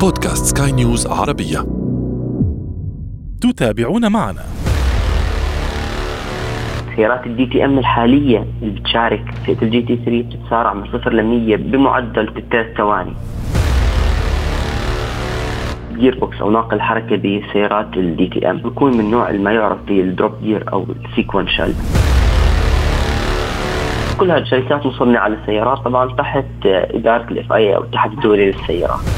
بودكاست سكاي نيوز عربية. تتابعون معنا. سيارات ال DTM الحالية اللي بتشارك فئه ال GT 3 بتتسارع من صفر ل 100 بمعدل ثلاث ثواني. Gearbox أو ناقل حركة بسيارات ال DTM. بيكون من نوع ما يعرف بال drop gear أو ال sequential كل هذه الشركات مصنعه للسيارات طبعا تحت إدارة ال FIA أو الاتحاد الدولي للسيارات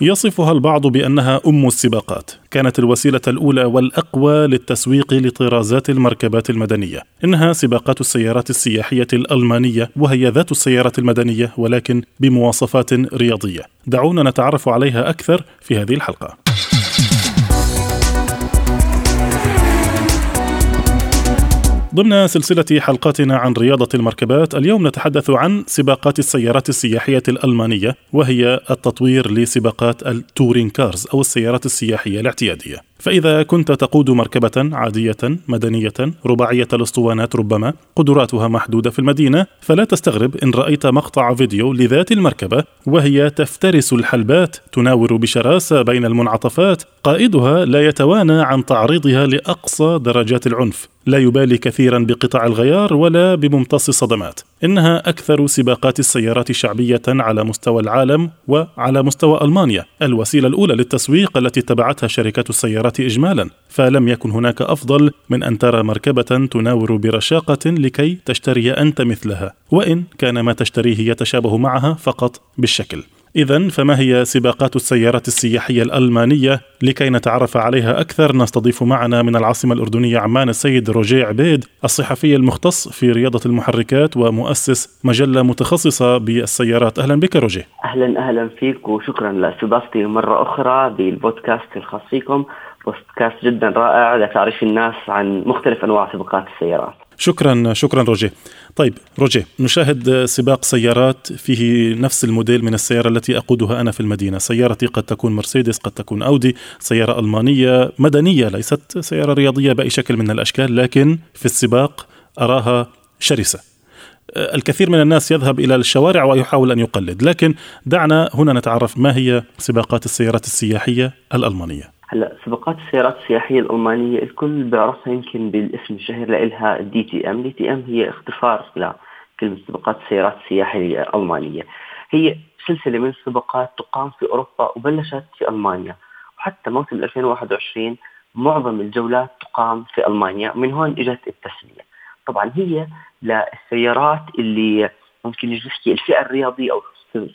يصفها البعض بأنها أم السباقات، كانت الوسيلة الأولى والأقوى للتسويق لطرازات المركبات المدنية، إنها سباقات السيارات السياحية الألمانية وهي ذات السيارات المدنية ولكن بمواصفات رياضية. دعونا نتعرف عليها أكثر في هذه الحلقة. ضمن سلسلة حلقاتنا عن رياضة المركبات اليوم نتحدث عن سباقات السيارات السياحية الألمانية وهي التطوير لسباقات التورين كارز أو السيارات السياحية الاعتيادية. فإذا كنت تقود مركبة عادية مدنية رباعية الأسطوانات ربما قدراتها محدودة في المدينة فلا تستغرب إن رأيت مقطع فيديو لذات المركبة وهي تفترس الحلبات تناور بشراسة بين المنعطفات قائدها لا يتوانى عن تعريضها لأقصى درجات العنف لا يبالي كثيرا بقطع الغيار ولا بممتص الصدمات. إنها أكثر سباقات السيارات شعبيه على مستوى العالم وعلى مستوى ألمانيا الوسيلة الأولى للتسويق التي اتبعتها شركات السيارات اجمالا. فلم يكن هناك أفضل من أن ترى مركبة تناور برشاقة لكي تشتري أنت مثلها. وإن كان ما تشتريه يتشابه معها فقط بالشكل. إذا فما هي سباقات السيارات السياحية الألمانية؟ لكي نتعرف عليها أكثر؟ نستضيف معنا من العاصمة الأردنية عمان السيد روجيه عبيد الصحفي المختص في رياضة المحركات ومؤسس مجلة متخصصة بالسيارات. أهلا بك روجيه أهلا أهلا فيك وشكرا لأستضافتي مرة أخرى بالبودكاست الخاص فيكم. بودكاست جدا رائع لتعريف الناس عن مختلف أنواع سباقات السيارات. شكرا شكرا روجيه. طيب روجيه نشاهد سباق سيارات فيه نفس الموديل من السيارة التي أقودها أنا في المدينة. سيارتي قد تكون مرسيدس قد تكون أودي سيارة ألمانية مدنية ليست سيارة رياضية بأي شكل من الأشكال لكن في السباق أراها شرسة. الكثير من الناس يذهب إلى الشوارع ويحاول أن يقلد، لكن دعنا هنا نتعرف ما هي سباقات السيارات السياحية الألمانية. هلا سباقات السيارات السياحية الألمانية الكل بيعرفها يمكن بالاسم الشهير لها دي تي ام، دي تي ام هي اختصار لكلمه سباقات السيارات السياحية الألمانية. هي سلسلة من السباقات تقام في أوروبا وبلشت في ألمانيا، وحتى موسم 2021 معظم الجولات تقام في ألمانيا، من هون إجت التسمية. طبعا هي للسيارات اللي ممكن نحكي الفئة الرياضية أو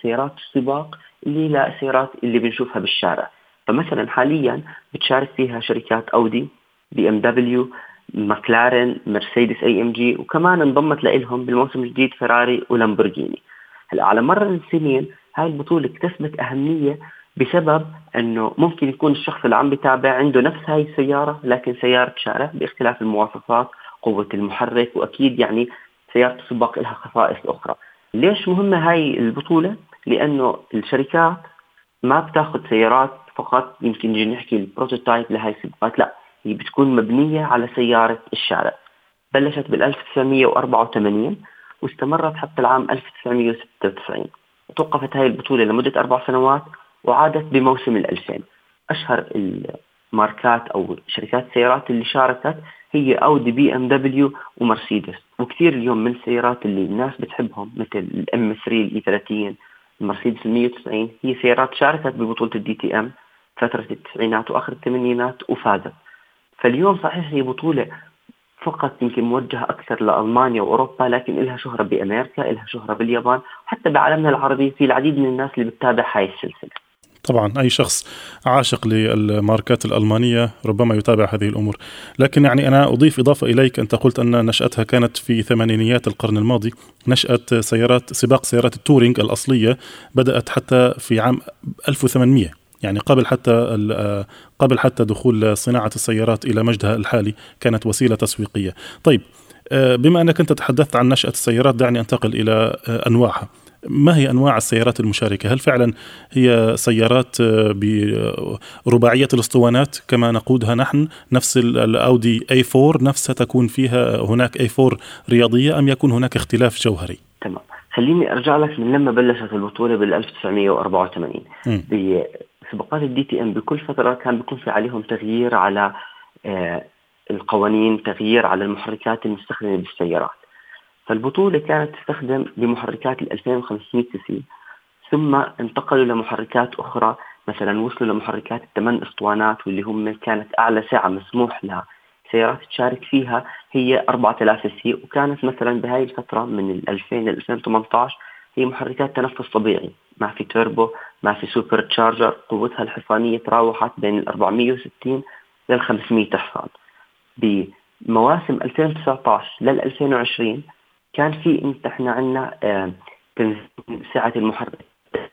سيارات السباق اللي لا السيارات اللي بنشوفها بالشارع فمثلا حاليا بتشارك فيها شركات أودي BMW ماكلارين مرسيدس AMG وكمان انضمت لهم بالموسم الجديد فيراري ولامبورجيني. هلأ على مر السنين هاي البطولة اكتسبت أهمية بسبب إنه ممكن يكون الشخص اللي عم بتابع عنده نفس هاي السيارة لكن سيارة شارع باختلاف المواصفات قوة المحرك وأكيد يعني سيارة السباق لها خصائص أخرى. ليش مهمة هاي البطولة؟ لأنه الشركات ما بتاخذ سيارات فقط يمكن نجي نحكي ال prototype لهي السباقات لا هي بتكون مبنية على سيارة الشارع. بلشت بال 1984 واستمرت حتى العام 1996 توقفت هاي البطولة لمدة أربع سنوات وعادت بموسم ال 2000 أشهر الماركات أو شركات السيارات اللي شاركت هي أودي BMW ومرسيدس. وكثير اليوم من السيارات اللي الناس بتحبهم مثل ال M3 ال E30 المرسيدس ال 190 هي سيارات شاركت ببطولة ال DTM. فتره التسعينات وآخر الثمانينات وفازت فاليوم صحيح هي بطولة فقط يمكن موجهة أكثر لألمانيا وأوروبا لكن لها شهرة بأمريكا، لها شهرة باليابان، حتى بعالمنا العربي في العديد من الناس اللي بتتابع هاي السلسلة. طبعا أي شخص عاشق للماركات الألمانية ربما يتابع هذه الأمور. لكن يعني أنا أضيف إضافة إليك. أنت قلت أن نشأتها كانت في ثمانينيات القرن الماضي. نشاه سيارات سباق سيارات ال touring الأصلية بدأت حتى في عام 1800 يعني قبل حتى قبل حتى دخول صناعة السيارات إلى مجدها الحالي كانت وسيلة تسويقية. طيب بما أنك أنت تحدثت عن نشأة السيارات دعني أنتقل إلى أنواعها. ما هي أنواع السيارات المشاركة؟ هل فعلا هي سيارات برباعية الأسطوانات كما نقودها نحن نفس الأودي اي 4 نفسها تكون فيها هناك اي 4 رياضية أم يكون هناك اختلاف جوهري؟ تمام خليني أرجع لك من لما بلشت البطولة بال 1984 بسباقات ال DTM بكل فتره كان بيكون في عليهم تغيير على آه القوانين تغيير على المحركات المستخدمة بالسيارات. فالبطولة كانت تستخدم بمحركات ال 2500 CC. ثم انتقلوا لمحركات أخرى مثلا وصلوا لمحركات الثمان أسطوانات واللي هم كانت أعلى سعة مسموح لها سيارات تشارك فيها هي 4000 CC وكانت مثلا بهاي الفترة من 2000 ل 2018 هي محركات تنفس طبيعي. ما في توربو ما في supercharger قوتها الحصانية تراوحت بين ال 460 لل 500 حصان بمواسم 2019 لل 2020 كان في انت إحنا عندنا آه، سعه المحرك.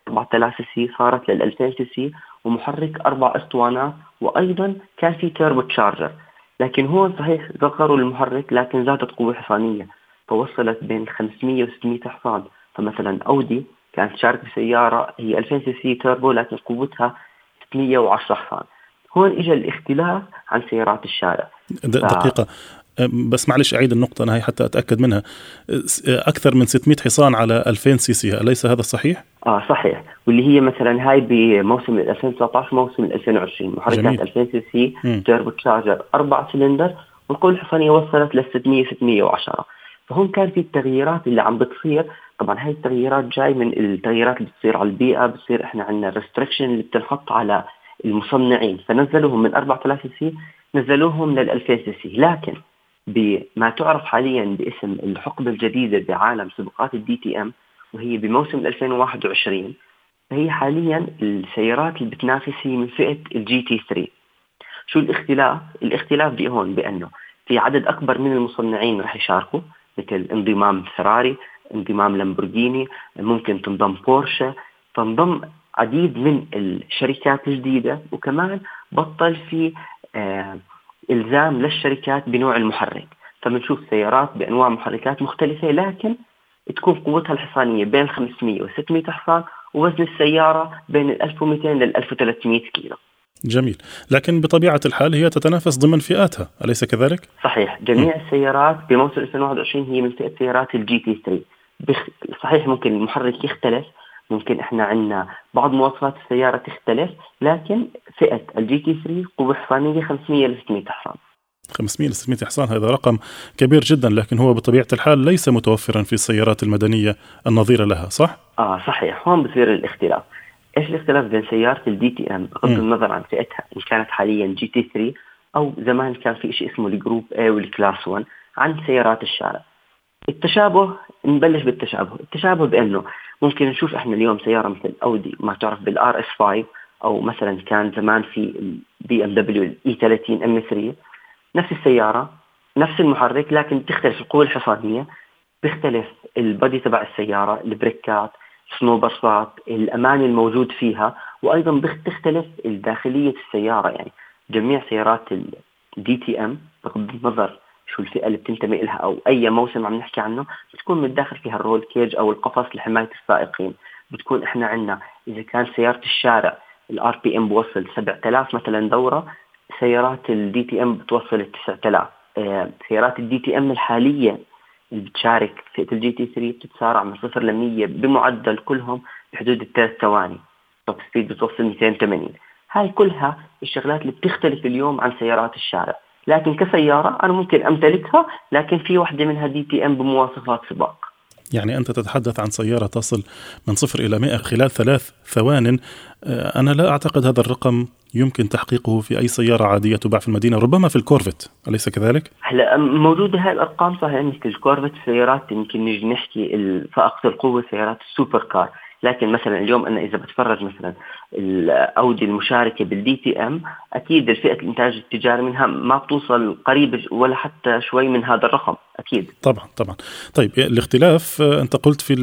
4000 CC صارت لل 2000 CC ومحرك أربع اسطوانات وأيضا كان في turbocharger. لكن هون صحيح زغروا المحرك لكن زادت قوة حصانيه فوصلت بين 500 و 600 حصان فمثلا أودي كانت تشارك بسيارة هي 2000 CC turbo لكن قوتها 610 حصان. هون اجى الاختلاف عن سيارات الشارع. دقيقة. بس معلش أعيد النقطة أنا هي حتى أتأكد منها. أكثر من 600 حصان على 2000 CC اليس هذا صحيح آه صحيح. واللي هي مثلا هاي بموسم 2019 موسم 2020 محركات 2000 CC turbocharger أربع سلندر والقوة الحصانية وصلت لل 600 610 فهون كان في التغييرات اللي عم بتصير. طبعا هاي التغييرات جاي من التغييرات اللي بتصير على البيئة بتصير إحنا عندنا restriction اللي بتنحط على المصنعين. فنزلوهم من 4000 CC نزلوهم لل 2000 CC. لكن بما تعرف حاليا باسم الحقبة الجديدة بعالم سباقات ال DTM وهي بموسم 2021 فهي حاليا السيارات اللي بتنافس هي من فئة ال GT 3 شو الاختلاف؟ الاختلاف بهون بأنه في عدد أكبر من المصنعين رح يشاركوا. مثل انضمام فيراري انضمام لامبورجيني ممكن تنضم بورشا تنضم عديد من الشركات الجديدة وكمان بطل في آه إلزام للشركات بنوع المحرك فبنشوف سيارات بأنواع محركات مختلفة لكن تكون قوتها الحصانية بين 500 و 600 حصان ووزن السيارة بين 1200 لل 1300 كيلو. جميل، لكن بطبيعة الحال هي تتنافس ضمن فئاتها، أليس كذلك؟ صحيح، جميع م. السيارات بموسم 2021 هي من فئة سيارات ال GT 3. بخ... صحيح ممكن المحرك يختلف ممكن إحنا عندنا بعض مواصفات السيارة تختلف لكن فئة ال GT 3 قوة حصانية 500 ل 600 حصان 500 ل 600 حصان هذا رقم كبير جدا لكن هو بطبيعة الحال ليس متوفرا في السيارات المدنية النظيرة لها صح؟ آه صحيح هون بصير الاختلاف إيش الاختلاف بين سيارة ال DTM بغض النظر عن فئتها؟ إن كانت حاليا GT 3 أو زمان كان في شيء اسمه ال Group A وال Class 1 عن سيارات الشارع. التشابه نبلش بالتشابه. التشابه بأنه ممكن نشوف إحنا اليوم سيارة مثل أودي ما تعرف بال RS 5 أو مثلا كان زمان في بي ام دبليو الاي 30 ام 3 نفس السيارة نفس المحرك لكن تختلف القوة الحصانية. بيختلف ال body تبع السيارة البريكات سنسورات الأمان الموجود فيها وأيضا بتختلف الداخلية السيارة. يعني جميع سيارات ال DTM بغض النظر شو الفئة اللي بتنتمي لها أو أي موسم عم نحكي عنه بتكون متداخل فيها ال roll cage أو القفص لحماية السائقين. بتكون إحنا عندنا إذا كان سيارة الشارع ال RPM بوصل 7000 مثلا دورة سيارات ال DTM بتوصل 9000 آه، سيارات ال DTM الحالية اللي بتشارك فئه ال GT 3 بتتسارع من 0 ل 100 بمعدل كلهم بحدود الثلاث ثواني. top speed بتوصل 280 هاي كلها الشغلات اللي بتختلف اليوم عن سيارات الشارع. لكن كسيارة أنا ممكن أمتلكها لكن في واحدة منها DTM بمواصفات سباق. يعني أنت تتحدث عن سيارة تصل من صفر إلى مئة خلال ثلاث ثوان. آه، أنا لا أعتقد هذا الرقم يمكن تحقيقه في أي سيارة عادية تباع في المدينة ربما في الكورفت أليس كذلك؟ هلا موجودة هاي الأرقام صحيح مثل الكورفت سيارات يمكن نجي نحكي فائقة القوة سيارات ال super car لكن مثلا اليوم أنا إذا بتفرج مثلا الاودي المشاركة بال DTM أكيد فئه الإنتاج التجاري منها ما بتوصل قريب ولا حتى شوي من هذا الرقم أكيد. طبعا طبعا. طيب الاختلاف أنت قلت في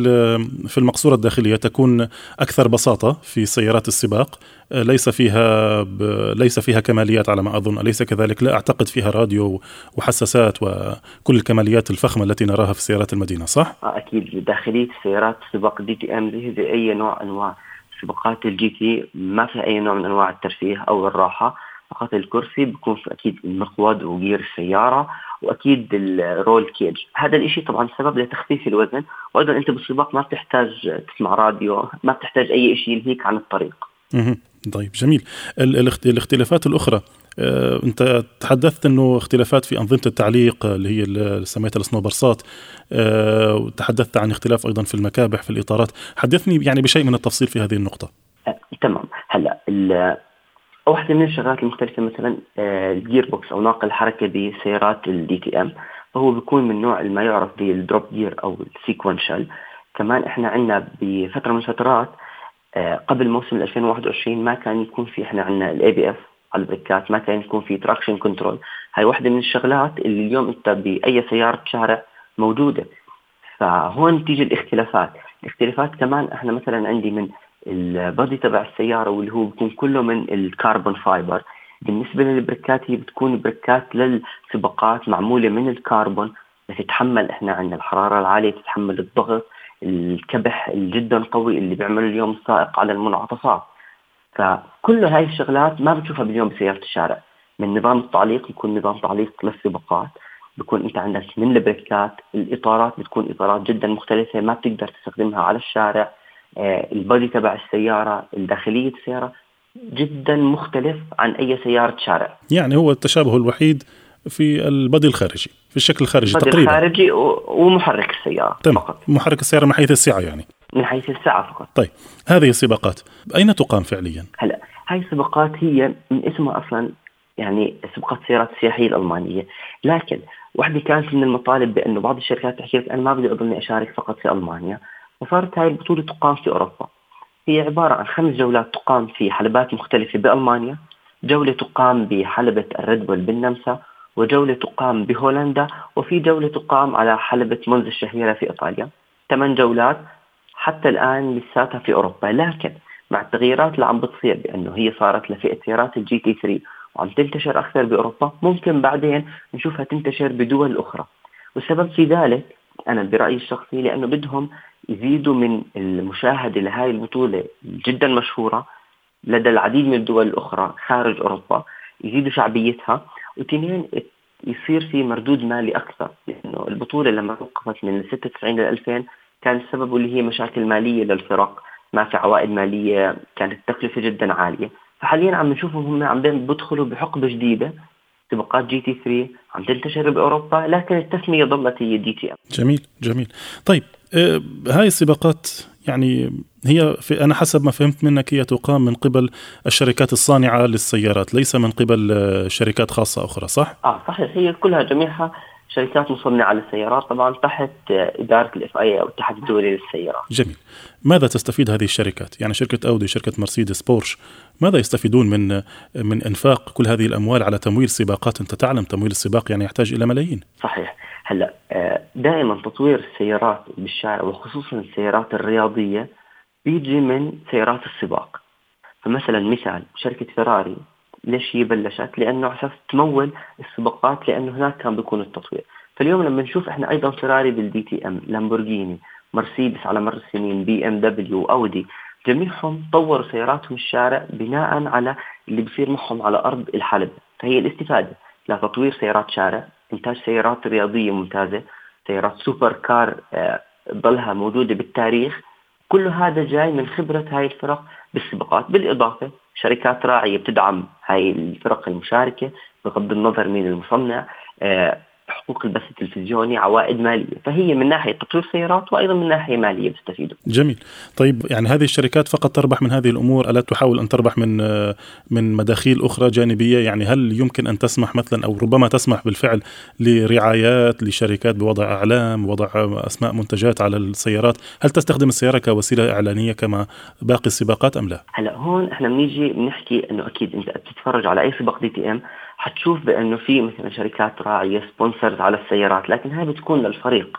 في المقصورة الداخلية تكون أكثر بساطة في سيارات السباق ليس فيها ب... ليس فيها كماليات على ما أظن أليس كذلك؟ لا أعتقد فيها راديو وحساسات وكل الكماليات الفخمة التي نراها في سيارات المدينة صح؟ آه، أكيد. داخلية سيارات سباق DTM زي أي نوع أنواع سباقات ال GT ما في أي نوع من أنواع الترفيه أو الراحة. فقط الكرسي بيكون في أكيد المقود و gear السيارة وأكيد الرول كيج. هذا الشيء طبعا سبب لتخفيف الوزن وأيضا أنت بالسباق ما بتحتاج تسمع راديو ما بتحتاج أي شيء يلهيك عن الطريق. طيب جميل. الاختلافات الأخرى آه، أنت تحدثت أنه اختلافات في أنظمة التعليق اللي هي اللي سميتها السنوبرسات أه وتحدثت عن اختلاف أيضا في المكابح في الإطارات. حدثني يعني بشيء من التفصيل في هذه النقطة. أه تمام. هلا واحدة من الشغلات المختلفة مثلا آه، ال gear box أو ناقل الحركة بسيارات ال DTM فهو بيكون من نوع ما يعرف بال dog gear أو ال sequential كمان إحنا عندنا بفترة من الفترات آه، قبل موسم 2021 ما كان يكون في إحنا عندنا ال ABS على البريكات ما كان يكون في traction control هاي واحدة من الشغلات اللي اليوم أنت بأي سيارة شارع موجودة. فهون تيجي الاختلافات. الاختلافات كمان إحنا مثلا عندي من ال body تبع السيارة واللي هو بيكون كله من ال carbon fiber. بالنسبة للبريكات هي بتكون بريكات للسباقات معمولة من الكربون لتتحمل إحنا عندنا الحرارة العالية تتحمل الضغط الكبح جدا قوي اللي بيعمله اليوم السائق على المنعطفات. فكل هاي الشغلات ما بتشوفها باليوم بسيارة الشارع. من نظام التعليق يكون نظام تعليق للسباقات. بكون أنت عندك من البريكات الإطارات بتكون إطارات جدا مختلفة ما بتقدر تستخدمها على الشارع. البادي تبع السيارة الداخلية السيارة جدا مختلف عن أي سيارة شارع. يعني هو التشابه الوحيد في البادي الخارجي في الشكل الخارجي تقريبا. الخارجي ومحرك السيارة تمام. فقط. محرك السيارة من حيث السعة يعني. من حيث السعة فقط. طيب هذه السباقات أين تقام فعليا؟ هلا هاي السباقات هي من اسمها أصلا يعني سباقات السيارات السياحية الألمانية. لكن وحدة كانت من المطالب بأنه بعض الشركات تحكي لك أنا ما بدي اضلني أشارك فقط في ألمانيا. وصارت هاي البطولة تقام في أوروبا. هي عبارة عن خمس جولات تقام في حلبات مختلفة بألمانيا. جولة تقام بحلبة الريدبول بالنمسا وجولة تقام بهولندا وفي جولة تقام على حلبة مونزا الشهيرة في إيطاليا. ثمان جولات حتى الآن لساتها في أوروبا. لكن مع التغييرات اللي عم بتصير بأنه هي صارت لفئة سيارات ال GT 3 وعم تنتشر أكثر بأوروبا ممكن بعدين نشوفها تنتشر بدول أخرى. والسبب في ذلك أنا برأيي الشخصي لأنه بدهم يزيدوا من المشاهدة لهذه البطولة جدا مشهورة لدى العديد من الدول الأخرى خارج أوروبا يزيدوا شعبيتها. واثنين يصير في مردود مالي أكثر لأنه البطولة لما توقفت من 96 ل 2000 كان السبب اللي هي مشاكل مالية للفرق ما في عوائد مالية كانت التكلفة جدا عالية. فحاليا عم نشوفهم هم عم بيدخلوا بحقبة جديدة سباقات GT 3 عم تنتشر بأوروبا لكن التسمية ظلت هي DTM جميل جميل طيب آه هاي السباقات يعني هي في أنا حسب ما فهمت منك هي تقام من قبل الشركات الصانعة للسيارات ليس من قبل آه، شركات خاصة أخرى صح؟ آه صحيح هي كلها جميعها شركات مصنعه للسيارات طبعا تحت إدارة ال FIA أو الاتحاد الدولي للسيارات. جميل. ماذا تستفيد هذه الشركات؟ يعني شركة أودي، شركة مرسيدس، بورش، ماذا يستفيدون من من إنفاق كل هذه الأموال على تمويل سباقات؟ أنت تعلم تمويل السباق يعني يحتاج إلى ملايين. صحيح. هلأ آه، دائما تطوير السيارات بالشارع وخصوصا السيارات الرياضية بيجي من سيارات السباق. فمثلا مثال شركة فيراري ليش هي بلشت؟ لأنه على أساس تمول السباقات لأنه هناك كان بيكون التطوير، فاليوم لما نشوف إحنا أيضا فيراري بال DTM، لامبورجيني، مرسيدس على مر السنين، BMW، اودي، جميعهم طوروا سياراتهم الشارع بناء على اللي بصير معهم على أرض الحلبة، فهي الاستفادة. لتطوير سيارات شارع، إنتاج سيارات رياضية ممتازة، سيارات سوبر كار آه، ضلها موجودة بالتاريخ، كل هذا جاي من خبرة هاي الفرق بالسباقات، بالإضافة شركات راعية بتدعم هاي الفرق المشاركة بغض النظر مين المصنع آه، حقوق البث التلفزيوني عوائد مالية فهي من ناحية تطوير السيارات وأيضا من ناحية مالية بيستفيدوا جميل. طيب يعني هذه الشركات فقط تربح من هذه الأمور ألا تحاول أن تربح من من مداخيل أخرى جانبية؟ يعني هل يمكن أن تسمح مثلا أو ربما تسمح بالفعل لرعايات لشركات بوضع أعلام وضع أسماء منتجات على السيارات؟ هل تستخدم السيارة كوسيلة إعلانية كما باقي السباقات أم لا؟ هلا هون إحنا بنيجي بنحكي إنه أكيد أنت بتتفرج على أي سباق DTM حتشوف بأنه في مثلا شركات راعية sponsors على السيارات لكن هاي بتكون للفريق.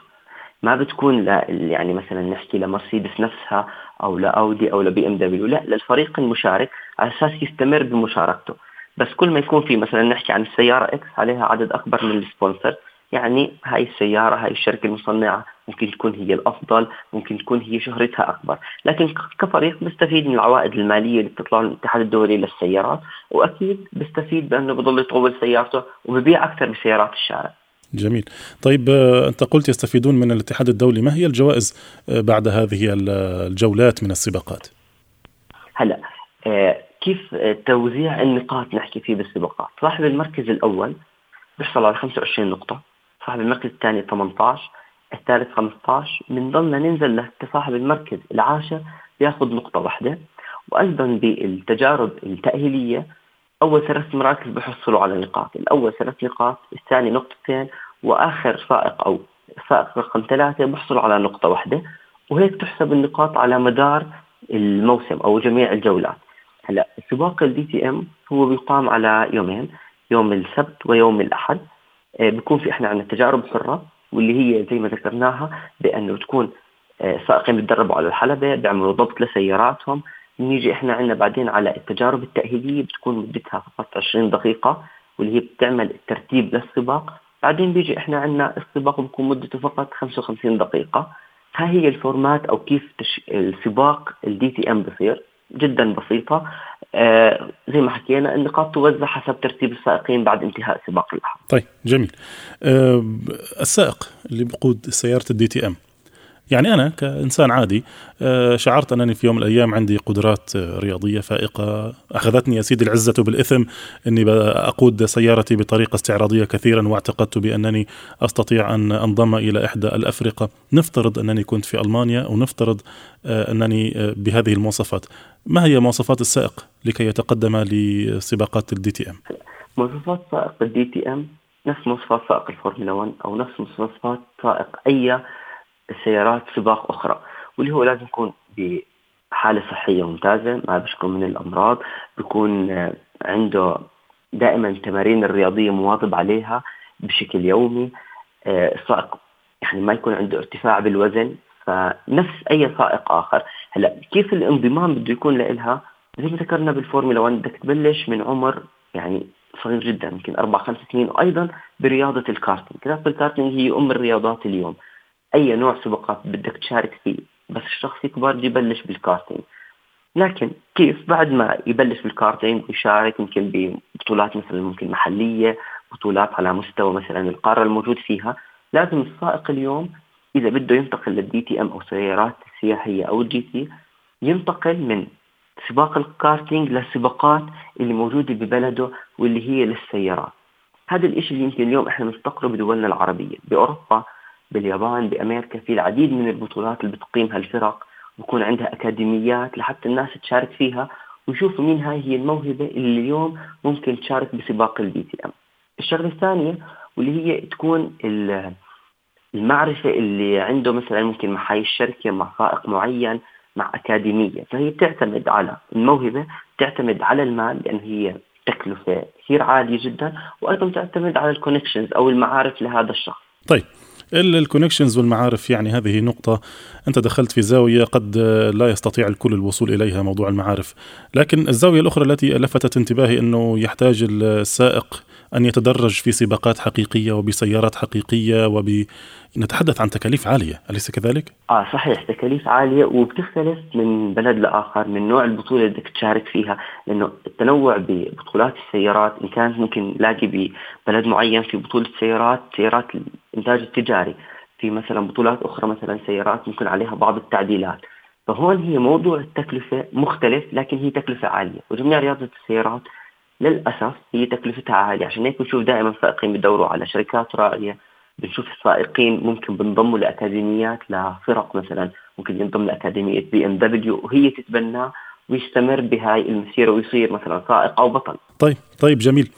ما بتكون ل يعني مثلا نحكي لمرسيدس نفسها أو لأودي أو لبي إم دبليو لا للفريق المشارك على أساس يستمر بمشاركته. بس كل ما يكون في مثلا نحكي عن السيارة X عليها عدد أكبر من ال sponsor يعني هاي السيارة هاي الشركة المصنعة ممكن تكون هي الأفضل ممكن تكون هي شهرتها أكبر. لكن كفريق بيستفيد من العوائد المالية اللي بتطلع من الاتحاد الدولي للسيارات وأكيد بيستفيد بأنه بضل يطول سيارته وببيع أكثر بسيارات الشارع. جميل. طيب آه، أنت قلت يستفيدون من الاتحاد الدولي. ما هي الجوائز آه، بعد هذه الجولات من السباقات؟ هلا آه، كيف توزيع النقاط نحكي فيه بالسباقات؟ صاحب المركز الأول بيحصل على 25 نقطة صاحب المركز الثاني 18 الثالث 15 بنضلنا ننزل لصاحب المركز العاشر بياخذ نقطة واحدة. وأيضا بالتجارب التأهيلية أول ثلاث مراكز بحصلوا على نقاط. الأول ثلاث نقاط الثاني نقطتين وآخر سائق أو سائق رقم ثلاثة بحصلوا على نقطة واحدة. وهيك تحسب النقاط على مدار الموسم أو جميع الجولات. هلأ سباق ال DTM هو بيقام على يومين يوم السبت ويوم الأحد. آه، بيكون في إحنا عندنا تجارب حرة. واللي هي زي ما ذكرناها بأنه تكون آه، سائقين بيتدربوا على الحلبة بيعملوا ضبط لسياراتهم. نيجي إحنا عندنا بعدين على التجارب التأهيلية بتكون مدتها فقط 20 دقيقة واللي هي بتعمل الترتيب للسباق. بعدين بيجي إحنا عندنا السباق بيكون مدته فقط 55 دقيقة. هاي هي ال format أو كيف تش... السباق ال DTM بصير. جدا بسيطة. آه زي ما حكينا النقاط توزع حسب ترتيب السائقين بعد انتهاء سباق اللحظة طيب جميل. آه السائق اللي بقود سيارة ال DTM يعني أنا كإنسان عادي آه، شعرت أنني في يوم من الأيام عندي قدرات آه، رياضية فائقة. أخذتني يا سيدي العزة بالإثم أني أقود سيارتي بطريقة استعراضية كثيرا واعتقدت بأنني أستطيع أن أنضم إلى إحدى الأفرقة. نفترض أنني كنت في ألمانيا ونفترض آه، أنني بهذه المواصفات. ما هي مواصفات السائق لكي يتقدم لسباقات ال DTM؟ مواصفات سائق ال DTM نفس مواصفات سائق الفورمولا 1 أو نفس مواصفات سائق أي سيارات سباق أخرى واللي هو لازم يكون بحالة صحية ممتازة ما بيشكو من الأمراض بيكون عنده دائما التمارين الرياضية مواظب عليها بشكل يومي آه، السائق يعني ما يكون عنده ارتفاع بالوزن فنفس أي سائق آخر. هلأ كيف الانضمام بده يكون لها زي ما ذكرنا بالفورمولا 1 بدك تبلش من عمر يعني صغير جدا يمكن أربع خمس سنين وأيضا برياضة الكارتينج، رياضه الكارتينج هي أم الرياضات اليوم، أي نوع سباقات بدك تشارك فيه بس الشخص يكبر يبلش بالكارتينج لكن كيف بعد ما يبلش بالكارتينج ويشارك يمكن ببطولات مثلا ممكن محلية بطولات على مستوى مثلا القارة الموجود فيها لازم السائق اليوم إذا بده ينتقل لل DTM أو سيارات السياحيه أو ال GT ينتقل من سباق الكارتينج للسباقات اللي موجودة ببلده واللي هي للسيارات. هذا الشيء اللي يمكن اليوم إحنا نفتقره بدولنا العربية بأوروبا باليابان بأمريكا في العديد من البطولات اللي بتقيمها الفرق بكون عندها أكاديميات لحتى الناس تشارك فيها ويشوفوا مين هاي هي الموهبة اللي اليوم ممكن تشارك بسباق ال DTM. الشغلة الثانية واللي هي تكون المعرفة اللي عنده مثلا ممكن مع هاي الشركة مع سائق معين مع أكاديمية فهي بتعتمد على الموهبة بتعتمد على المال لأن هي تكلفة كثير عالية جدا وأيضا تعتمد على ال connections أو المعارف لهذا الشخص. طيب ال connections والمعارف يعني هذه نقطة أنت دخلت في زاوية قد لا يستطيع الكل الوصول إليها موضوع المعارف. لكن الزاوية الأخرى التي لفتت انتباهي أنه يحتاج السائق أن يتدرج في سباقات حقيقية وبسيارات حقيقية وب نتحدث عن تكاليف عالية. أليس كذلك؟ آه صحيح تكاليف عالية وبتختلف من بلد لآخر من نوع البطولة اللي بدك تشارك فيها لأنه التنوع ببطولات السيارات إن كانت ممكن نلاقي ببلد معين في بطولة سيارات سيارات الإنتاج التجاري. في مثلا بطولات أخرى مثلا سيارات ممكن عليها بعض التعديلات. فهون هي موضوع التكلفة مختلف لكن هي تكلفة عالية. وجميع رياضة السيارات للأسف هي تكلفتها عالية عشان هيك بنشوف دائما سائقين بيدوروا على شركات راعية بنشوف السائقين ممكن بنضموا لأكاديميات لفرق مثلا ممكن ينضم لأكاديمية بي إم دبليو وهي تتبناه ويستمر بهاي المسيرة ويصير مثلا سائق أو بطل. طيب طيب جميل.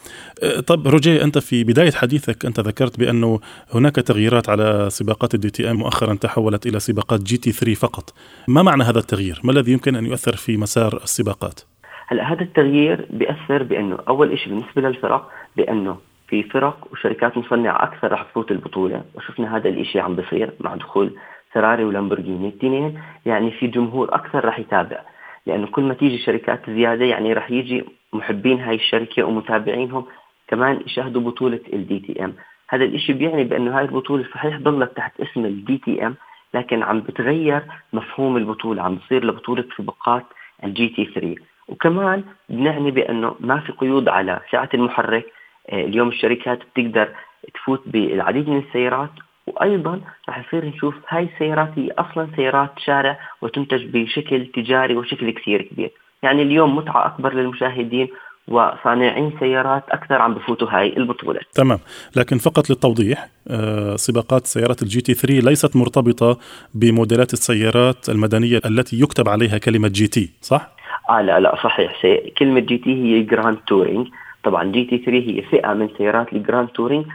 أه، طب روجيه أنت في بداية حديثك أنت ذكرت بأنه هناك تغييرات على سباقات ال DTM مؤخرا تحولت إلى سباقات GT 3 فقط. ما معنى هذا التغيير؟ ما الذي يمكن أن يؤثر في مسار السباقات؟ هلا هذا التغيير بيأثر بأنه أول شيء بالنسبة للفرق بأنه في فرق وشركات مصنعة أكثر رح تفوت البطولة وشفنا هذا الشيء عم بيصير مع دخول فيراري ولامبورجيني. الاثنين يعني في جمهور أكثر رح يتابع لأنه كل ما تيجي شركات زيادة يعني رح يجي محبين هاي الشركة ومتابعينهم كمان يشاهدوا بطولة ال DTM هذا الشيء بيعني بأنه هاي البطولة صحيح ضلت تحت اسم ال DTM لكن عم بتغير مفهوم البطولة عم بتصير لبطولة سباقات ال GT 3 وكمان بنعني بأنه ما في قيود على سعه المحرك آه، اليوم الشركات بتقدر تفوت بالعديد من السيارات وأيضا راح يصير نشوف هاي السيارات هي أصلا سيارات شارع وتنتج بشكل تجاري وشكل كثير كبير يعني اليوم متعة أكبر للمشاهدين وصانعين سيارات أكثر عم بفوتوا هاي البطولة. تمام، لكن فقط للتوضيح آه، سباقات سيارات ال GT 3 ليست مرتبطة بموديلات السيارات المدنية التي يكتب عليها كلمة جي تي، صح؟ آه لا لا صحيح سي. كلمة جي تي هي جراند تورينج، طبعا جي تي 3 هي فئة من سيارات الجراند تورينج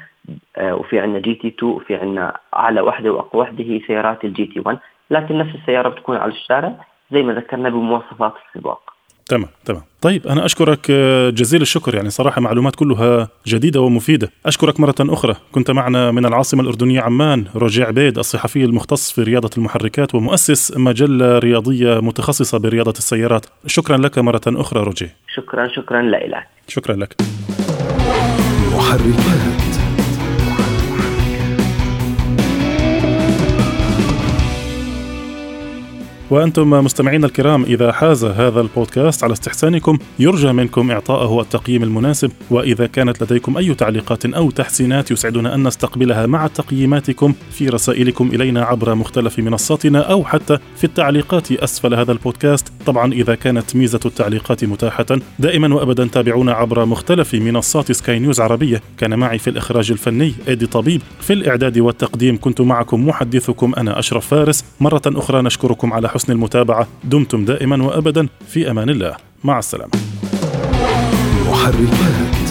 آه، وفي عندنا جي تي 2 وفي عندنا أعلى وحدة وأقوى وحدة هي سيارات الجي تي 1 لكن نفس السيارة بتكون على الشارع زي ما ذكرنا بمواصفات السباق تمام تمام. طيب أنا أشكرك آه، جزيل الشكر. يعني صراحة معلومات كلها جديدة ومفيدة. أشكرك مرة أخرى. كنت معنا من العاصمة الأردنية عمان روجي عبيد الصحفي المختص في رياضة المحركات ومؤسس مجلة رياضية متخصصة برياضة السيارات. شكرا لك مرة أخرى روجي شكرا شكرا لك. شكرا لك. محركات. وأنتم مستمعينا الكرام إذا حاز هذا البودكاست على استحسانكم يرجى منكم إعطائه التقييم المناسب. وإذا كانت لديكم أي تعليقات أو تحسينات يسعدنا أن نستقبلها مع تقييماتكم في رسائلكم إلينا عبر مختلف منصاتنا أو حتى في التعليقات أسفل هذا البودكاست. طبعا إذا كانت ميزة التعليقات متاحة دائما وأبدا تابعونا عبر مختلف منصات سكاي نيوز عربية. كان معي في الإخراج الفني إيدي طبيب. في الإعداد والتقديم كنت معكم محدثكم أنا أشرف فارس. مرة أخرى نشكركم على حسن المتابعة. دمتم دائما وأبدا. في أمان الله. مع السلامة. محركات.